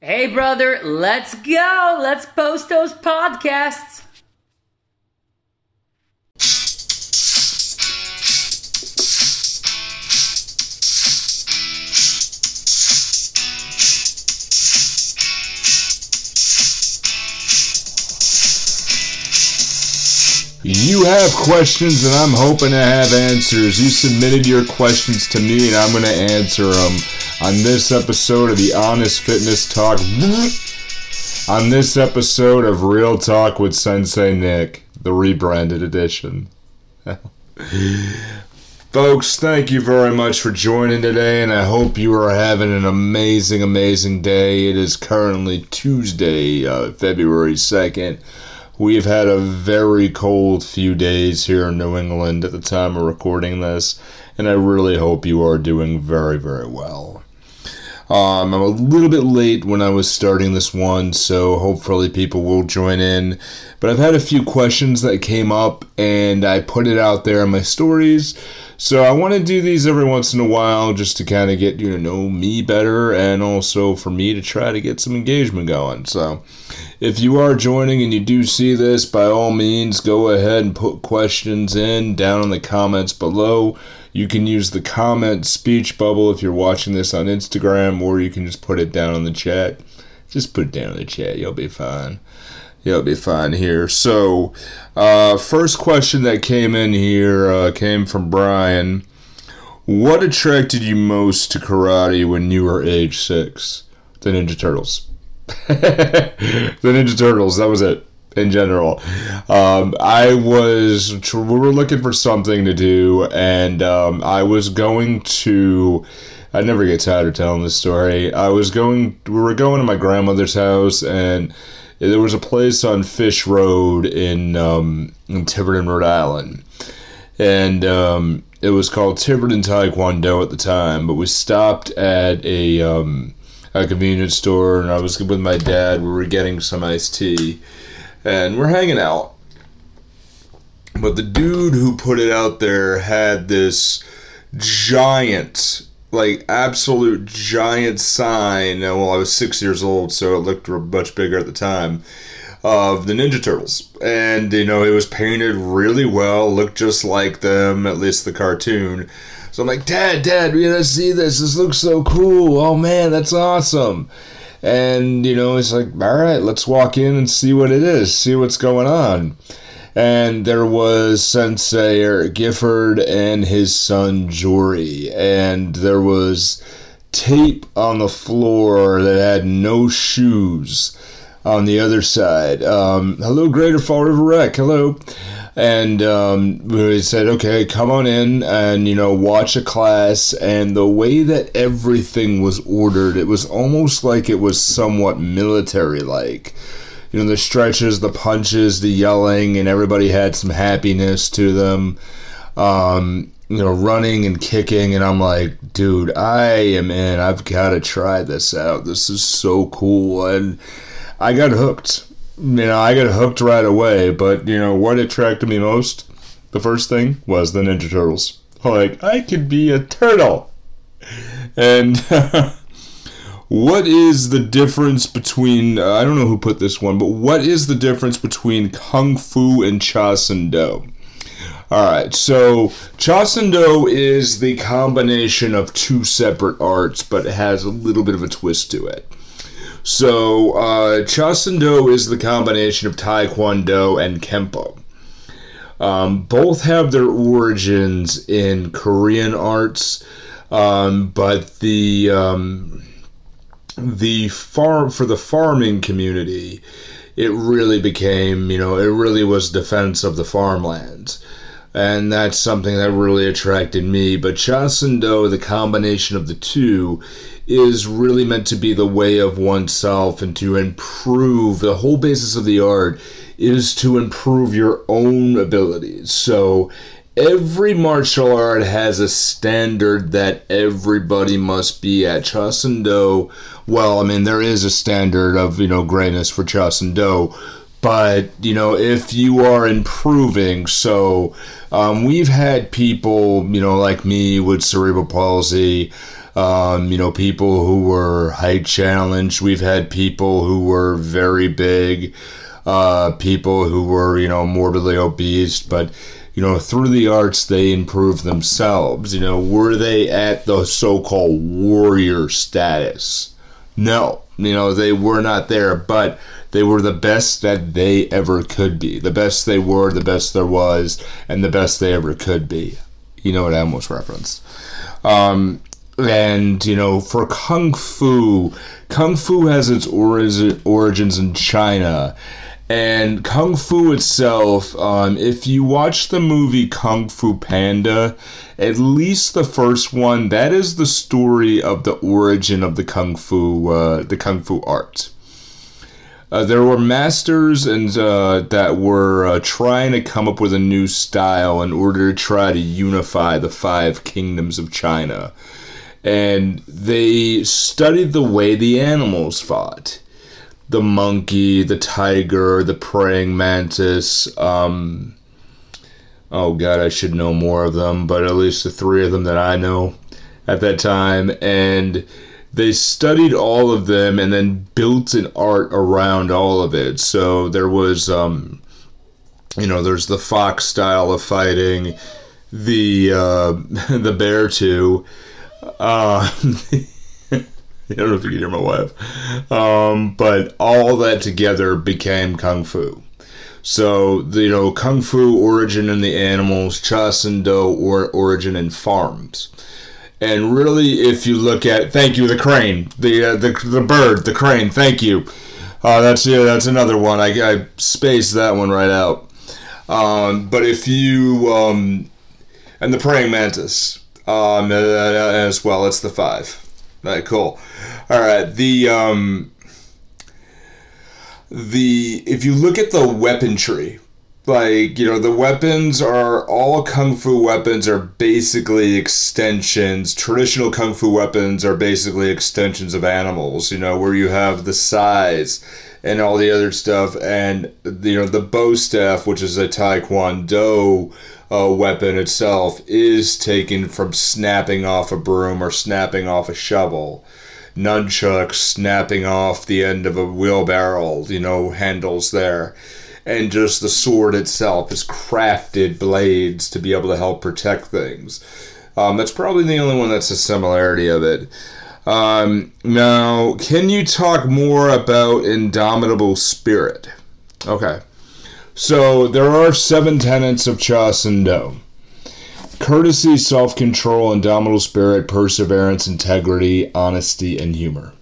Hey, brother, let's go. Let's post those podcasts. You have questions and I'm hoping to have answers. You submitted your questions to me and I'm going to answer them on this episode of the Honest Fitness Talk. on this episode of Real Talk with Sensei Nick, the rebranded edition. Folks, thank you very much for joining today, and I hope you are having an amazing, amazing day. It is currently Tuesday, uh, February 2nd. We've had a very cold few days here in New England at the time of recording this, and I really hope you are doing very, very well. Um, I'm a little bit late when I was starting this one, so hopefully people will join in. But I've had a few questions that came up, and I put it out there in my stories. So I want to do these every once in a while just to kind of get you to know me better, and also for me to try to get some engagement going. So if you are joining and you do see this, by all means, go ahead and put questions in down in the comments below. You can use the comment speech bubble if you're watching this on Instagram, or you can just put it down in the chat. Just put it down in the chat, you'll be fine. You'll be fine here. So, uh, first question that came in here uh, came from Brian. What attracted you most to karate when you were age six? The Ninja Turtles. the Ninja Turtles. That was it in general. Um, I was we were looking for something to do, and um, I was going to. I never get tired of telling this story. I was going. We were going to my grandmother's house, and there was a place on Fish Road in um, in Tiverton, Rhode Island, and um, it was called Tiverton Taekwondo at the time. But we stopped at a um, a convenience store, and I was with my dad. We were getting some iced tea, and we're hanging out. But the dude who put it out there had this giant, like absolute giant sign. Uh, well, I was six years old, so it looked much bigger at the time. Of the Ninja Turtles, and you know it was painted really well, looked just like them, at least the cartoon. So I'm like, Dad, Dad, we gotta see this. This looks so cool. Oh man, that's awesome. And you know, it's like, all right, let's walk in and see what it is, see what's going on. And there was Sensei Eric Gifford and his son Jory, and there was tape on the floor that had no shoes on the other side. Um, hello, Greater Fall River Rec. Hello. And um, we said, okay, come on in and, you know, watch a class. And the way that everything was ordered, it was almost like it was somewhat military like. You know, the stretches, the punches, the yelling, and everybody had some happiness to them. Um, you know, running and kicking, and I'm like, dude, I am in. I've got to try this out. This is so cool. And I got hooked. You know, I got hooked right away. But you know what attracted me most? The first thing was the Ninja Turtles. Like I could be a turtle. And what is the difference between? Uh, I don't know who put this one, but what is the difference between kung fu and Chasen Do? All right, so Chasen Do is the combination of two separate arts, but it has a little bit of a twist to it. So, uh, Chasen Do is the combination of Taekwondo and Kempo. Um, both have their origins in Korean arts, um, but the um, the farm for the farming community, it really became you know it really was defense of the farmlands and that's something that really attracted me. But Chasen Do, the combination of the two, is really meant to be the way of oneself and to improve the whole basis of the art is to improve your own abilities. So every martial art has a standard that everybody must be at. Chasen Do, well, I mean, there is a standard of, you know, greatness for Chasen Do but you know if you are improving so um, we've had people you know like me with cerebral palsy Um, you know, people who were height challenged. We've had people who were very big, uh, people who were, you know, morbidly obese, but, you know, through the arts, they improved themselves. You know, were they at the so called warrior status? No, you know, they were not there, but they were the best that they ever could be. The best they were, the best there was, and the best they ever could be. You know what I almost referenced. Um, and you know for kung fu. Kung fu has its origin, origins in china. And kung fu itself um, if you watch the movie kung fu panda at least the first one that is the story of the origin of the kung fu uh, the kung fu art. Uh, there were masters and uh, that were uh, trying to come up with a new style in order to try to unify the five kingdoms of China and they studied the way the animals fought the monkey, the tiger, the praying mantis. Um, oh, God, I should know more of them, but at least the three of them that I know at that time. And they studied all of them and then built an art around all of it. So there was, um, you know, there's the fox style of fighting, the uh, the bear two uh, I don't know if you can hear my wife. Um, but all that together became Kung Fu. So, the, you know, Kung Fu origin in the animals, Cha Sin Do or origin in farms. And really, if you look at, thank you, the crane, the uh, the, the bird, the crane, thank you. Uh, that's yeah, that's another one. I, I spaced that one right out. Um, but if you um, and the praying mantis, um, uh, as well. It's the five. All right, cool. All right, the um, the if you look at the weapon tree, like you know, the weapons are all kung fu weapons are basically extensions. Traditional kung fu weapons are basically extensions of animals. You know, where you have the size and all the other stuff, and you know the bo staff, which is a taekwondo uh, weapon itself is taken from snapping off a broom or snapping off a shovel. Nunchucks snapping off the end of a wheelbarrow, you know, handles there. And just the sword itself is crafted blades to be able to help protect things. Um, that's probably the only one that's a similarity of it. Um, now, can you talk more about Indomitable Spirit? Okay. So there are seven tenets of Cha Sin Do courtesy, self control, indomitable spirit, perseverance, integrity, honesty, and humor.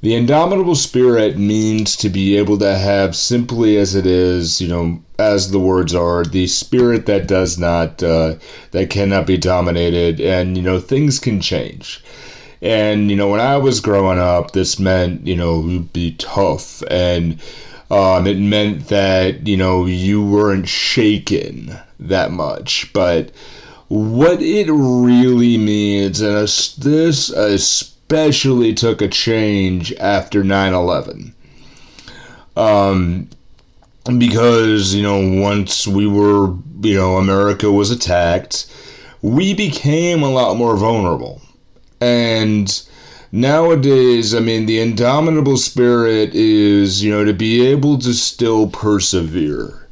The indomitable spirit means to be able to have simply as it is, you know, as the words are, the spirit that does not, uh, that cannot be dominated, and, you know, things can change. And, you know, when I was growing up, this meant, you know, be tough and, um, it meant that, you know, you weren't shaken that much. But what it really means, and this especially took a change after 9 11. Um, because, you know, once we were, you know, America was attacked, we became a lot more vulnerable. And nowadays, I mean, the indomitable spirit is, you know, to be able to still persevere.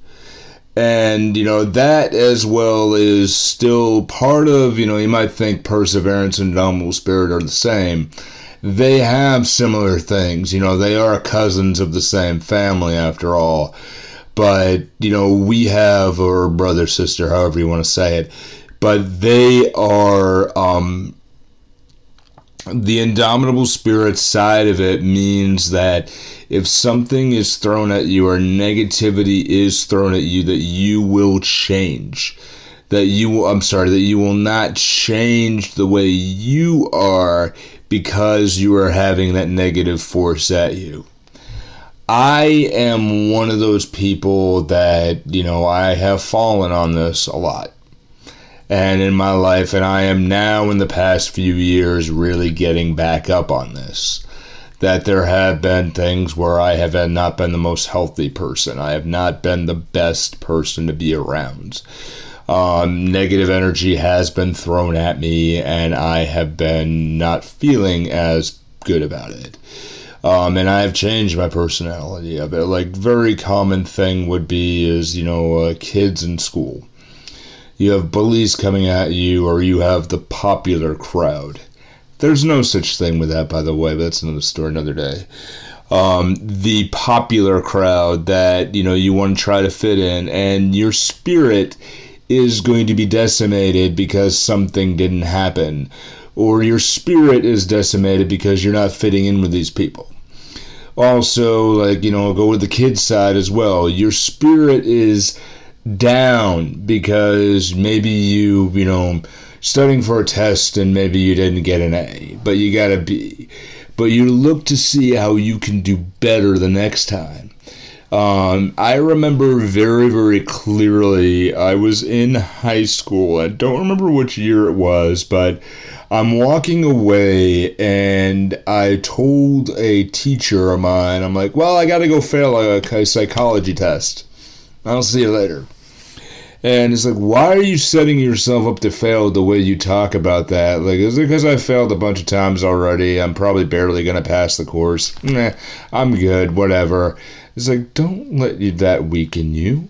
And, you know, that as well is still part of, you know, you might think perseverance and indomitable spirit are the same. They have similar things. You know, they are cousins of the same family after all. But, you know, we have, or brother, sister, however you want to say it, but they are um, the indomitable spirit side of it means that if something is thrown at you or negativity is thrown at you that you will change. That you I'm sorry that you will not change the way you are because you are having that negative force at you. I am one of those people that you know I have fallen on this a lot and in my life, and I am now in the past few years really getting back up on this. That there have been things where I have not been the most healthy person. I have not been the best person to be around. Um, negative energy has been thrown at me, and I have been not feeling as good about it. Um, and I have changed my personality of it. Like very common thing would be is you know uh, kids in school. You have bullies coming at you, or you have the popular crowd. There's no such thing with that, by the way. But that's another story, another day. Um, the popular crowd that you know you want to try to fit in, and your spirit is going to be decimated because something didn't happen, or your spirit is decimated because you're not fitting in with these people also like you know go with the kids side as well your spirit is down because maybe you you know studying for a test and maybe you didn't get an A but you got to be, but you look to see how you can do better the next time um, I remember very, very clearly. I was in high school. I don't remember which year it was, but I'm walking away and I told a teacher of mine, I'm like, well, I got to go fail a psychology test. I'll see you later. And it's like, why are you setting yourself up to fail the way you talk about that? Like, is it because I failed a bunch of times already? I'm probably barely going to pass the course. Nah, I'm good, whatever. It's like, don't let that weaken you.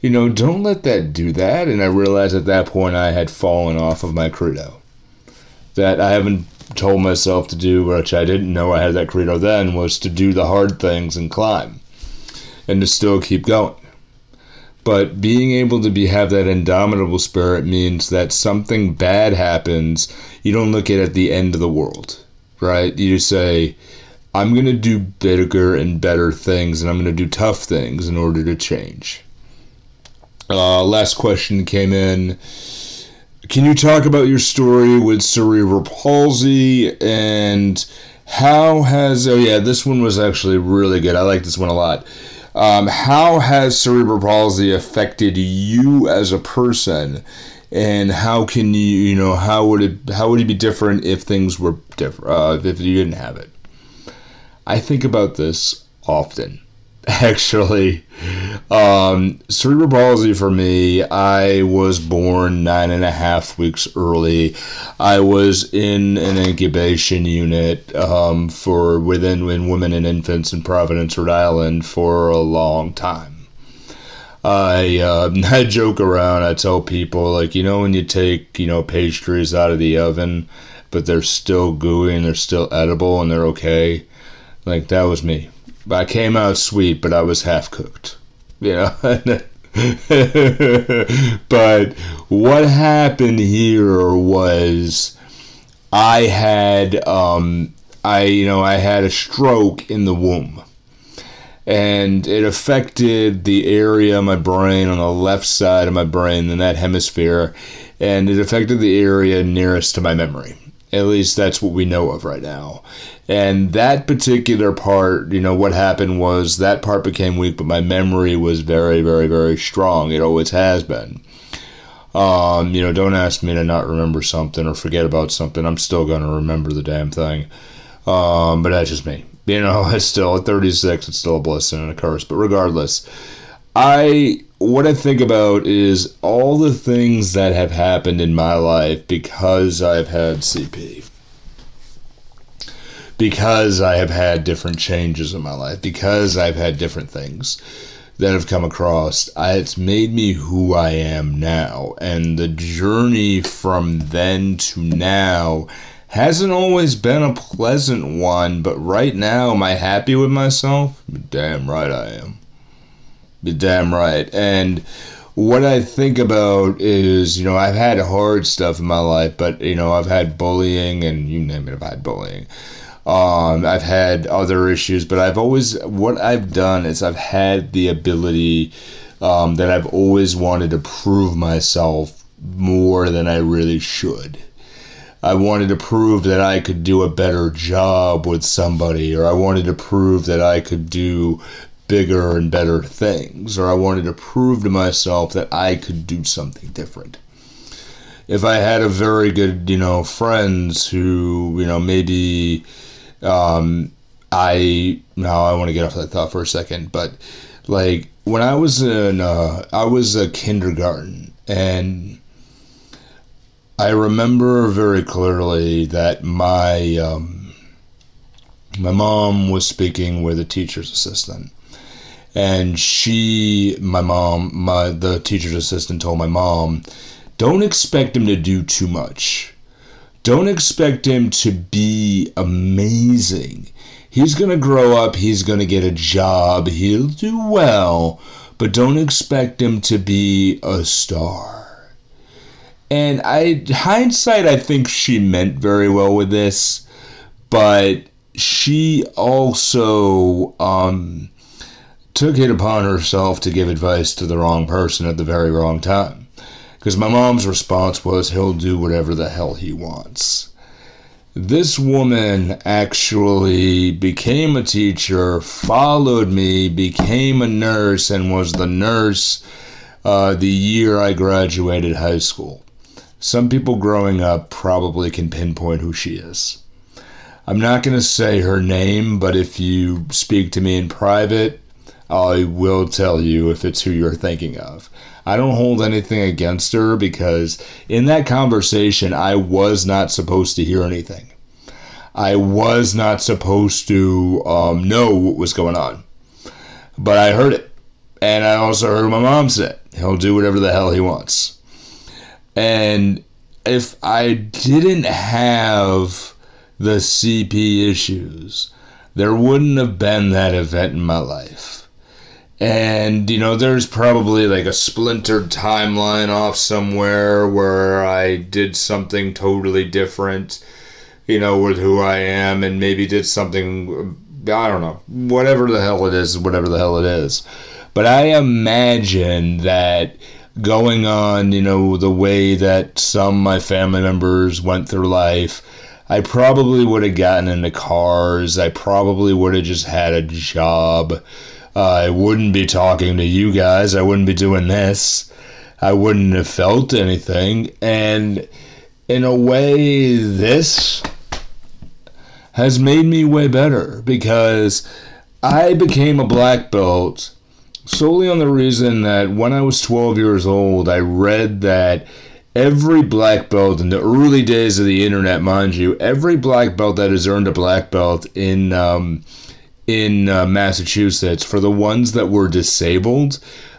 You know, don't let that do that. And I realized at that point I had fallen off of my credo that I haven't told myself to do, which I didn't know I had that credo then, was to do the hard things and climb and to still keep going. But being able to be have that indomitable spirit means that something bad happens, you don't look at it at the end of the world, right? You just say, I'm going to do bigger and better things, and I'm going to do tough things in order to change. Uh, last question came in can you talk about your story with cerebral palsy and how has oh yeah this one was actually really good i like this one a lot um, how has cerebral palsy affected you as a person and how can you you know how would it how would it be different if things were different uh, if you didn't have it i think about this often actually. Um, cerebral palsy for me, I was born nine and a half weeks early. I was in an incubation unit um, for within in women and infants in Providence, Rhode Island for a long time. I uh, I joke around. I tell people like you know when you take you know pastries out of the oven, but they're still gooey and they're still edible and they're okay. Like that was me. I came out sweet, but I was half cooked. You know? but what happened here was I had um I you know I had a stroke in the womb. And it affected the area of my brain on the left side of my brain in that hemisphere and it affected the area nearest to my memory. At least that's what we know of right now. And that particular part, you know, what happened was that part became weak, but my memory was very, very, very strong. It always has been. Um, you know, don't ask me to not remember something or forget about something. I'm still going to remember the damn thing. Um, but that's just me. You know, it's still at 36, it's still a blessing and a curse. But regardless, I what I think about is all the things that have happened in my life because I've had CP. Because I have had different changes in my life, because I've had different things that have come across, it's made me who I am now. And the journey from then to now hasn't always been a pleasant one, but right now, am I happy with myself? Damn right I am. You're damn right. And what I think about is, you know, I've had hard stuff in my life, but you know, I've had bullying, and you name it, I've had bullying. Um, I've had other issues, but I've always what I've done is I've had the ability um, that I've always wanted to prove myself more than I really should. I wanted to prove that I could do a better job with somebody, or I wanted to prove that I could do bigger and better things, or I wanted to prove to myself that I could do something different. If I had a very good, you know, friends who, you know, maybe um, I now I want to get off that thought for a second, but like when I was in, uh, I was a kindergarten And I remember very clearly that my um, my mom was speaking with a teacher's assistant, and she, my mom, my the teacher's assistant told my mom, "Don't expect him to do too much. Don't expect him to be amazing. He's gonna grow up. He's gonna get a job. He'll do well." But don't expect him to be a star and I hindsight I think she meant very well with this, but she also um, took it upon herself to give advice to the wrong person at the very wrong time. Because my mom's response was, he'll do whatever the hell he wants. This woman actually became a teacher, followed me, became a nurse, and was the nurse uh, the year I graduated high school. Some people growing up probably can pinpoint who she is. I'm not going to say her name, but if you speak to me in private, I will tell you if it's who you're thinking of. I don't hold anything against her because in that conversation, I was not supposed to hear anything. I was not supposed to um, know what was going on. But I heard it. And I also heard my mom say, he'll do whatever the hell he wants. And if I didn't have the CP issues, there wouldn't have been that event in my life. And, you know, there's probably like a splintered timeline off somewhere where I did something totally different, you know, with who I am and maybe did something, I don't know, whatever the hell it is, whatever the hell it is. But I imagine that going on, you know, the way that some of my family members went through life, I probably would have gotten into cars. I probably would have just had a job. I wouldn't be talking to you guys. I wouldn't be doing this. I wouldn't have felt anything. And in a way, this has made me way better because I became a black belt solely on the reason that when I was 12 years old, I read that every black belt in the early days of the internet, mind you, every black belt that has earned a black belt in um, in uh, Massachusetts, for the ones that were disabled,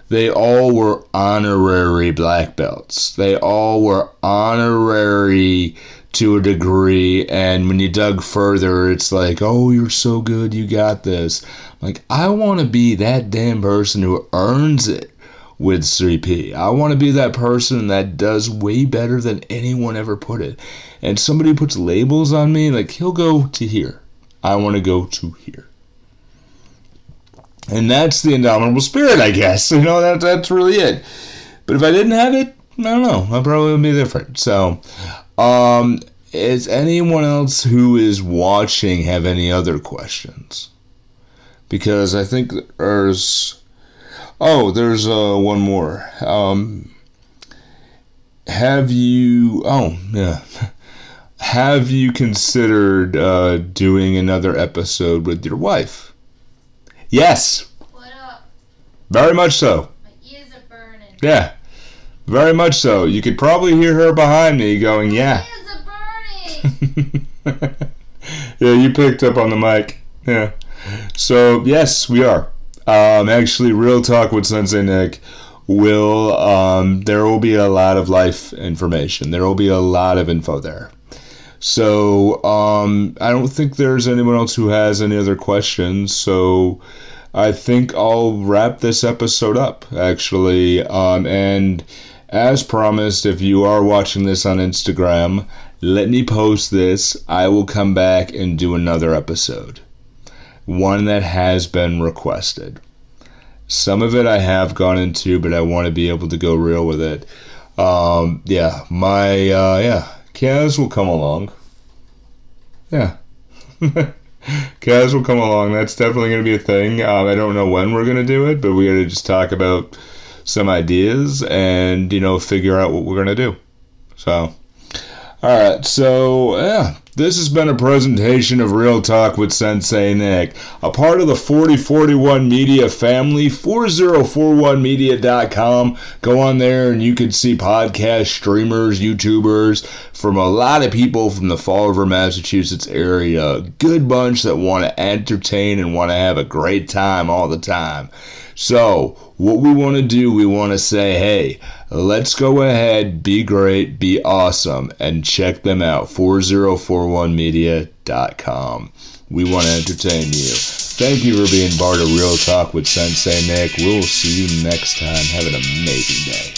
they all were honorary black belts. They all were honorary to a degree. And when you dug further, it's like, oh, you're so good, you got this. Like, I want to be that damn person who earns it with CP. I want to be that person that does way better than anyone ever put it. And somebody puts labels on me, like, he'll go to here. I want to go to here. And that's the indomitable spirit, I guess. You know, that, that's really it. But if I didn't have it, I don't know. I probably would be different. So, um, is anyone else who is watching have any other questions? Because I think there's. Oh, there's uh, one more. Um, have you. Oh, yeah. Have you considered uh, doing another episode with your wife? Yes. What up? Very much so. My ears are burning. Yeah. Very much so. You could probably hear her behind me going, yeah. My ears are burning. yeah, you picked up on the mic. Yeah. So, yes, we are. Um, actually, Real Talk with Sensei Nick will, um, there will be a lot of life information. There will be a lot of info there. So, um, I don't think there's anyone else who has any other questions. So, I think I'll wrap this episode up, actually. Um, and as promised, if you are watching this on Instagram, let me post this. I will come back and do another episode. One that has been requested. Some of it I have gone into, but I want to be able to go real with it. Um, yeah, my, uh, yeah, Kaz will come along. Yeah. Kaz will come along. That's definitely going to be a thing. Um, I don't know when we're going to do it, but we're going to just talk about some ideas and, you know, figure out what we're going to do. So, all right. So, yeah, This has been a presentation of Real Talk with Sensei Nick, a part of the 4041 Media family, 4041media.com. Go on there and you can see podcast streamers, YouTubers from a lot of people from the Fall River, Massachusetts area. Good bunch that want to entertain and want to have a great time all the time. So, what we want to do, we want to say, hey, let's go ahead, be great, be awesome, and check them out 4041media.com. We want to entertain you. Thank you for being part of Real Talk with Sensei Nick. We'll see you next time. Have an amazing day.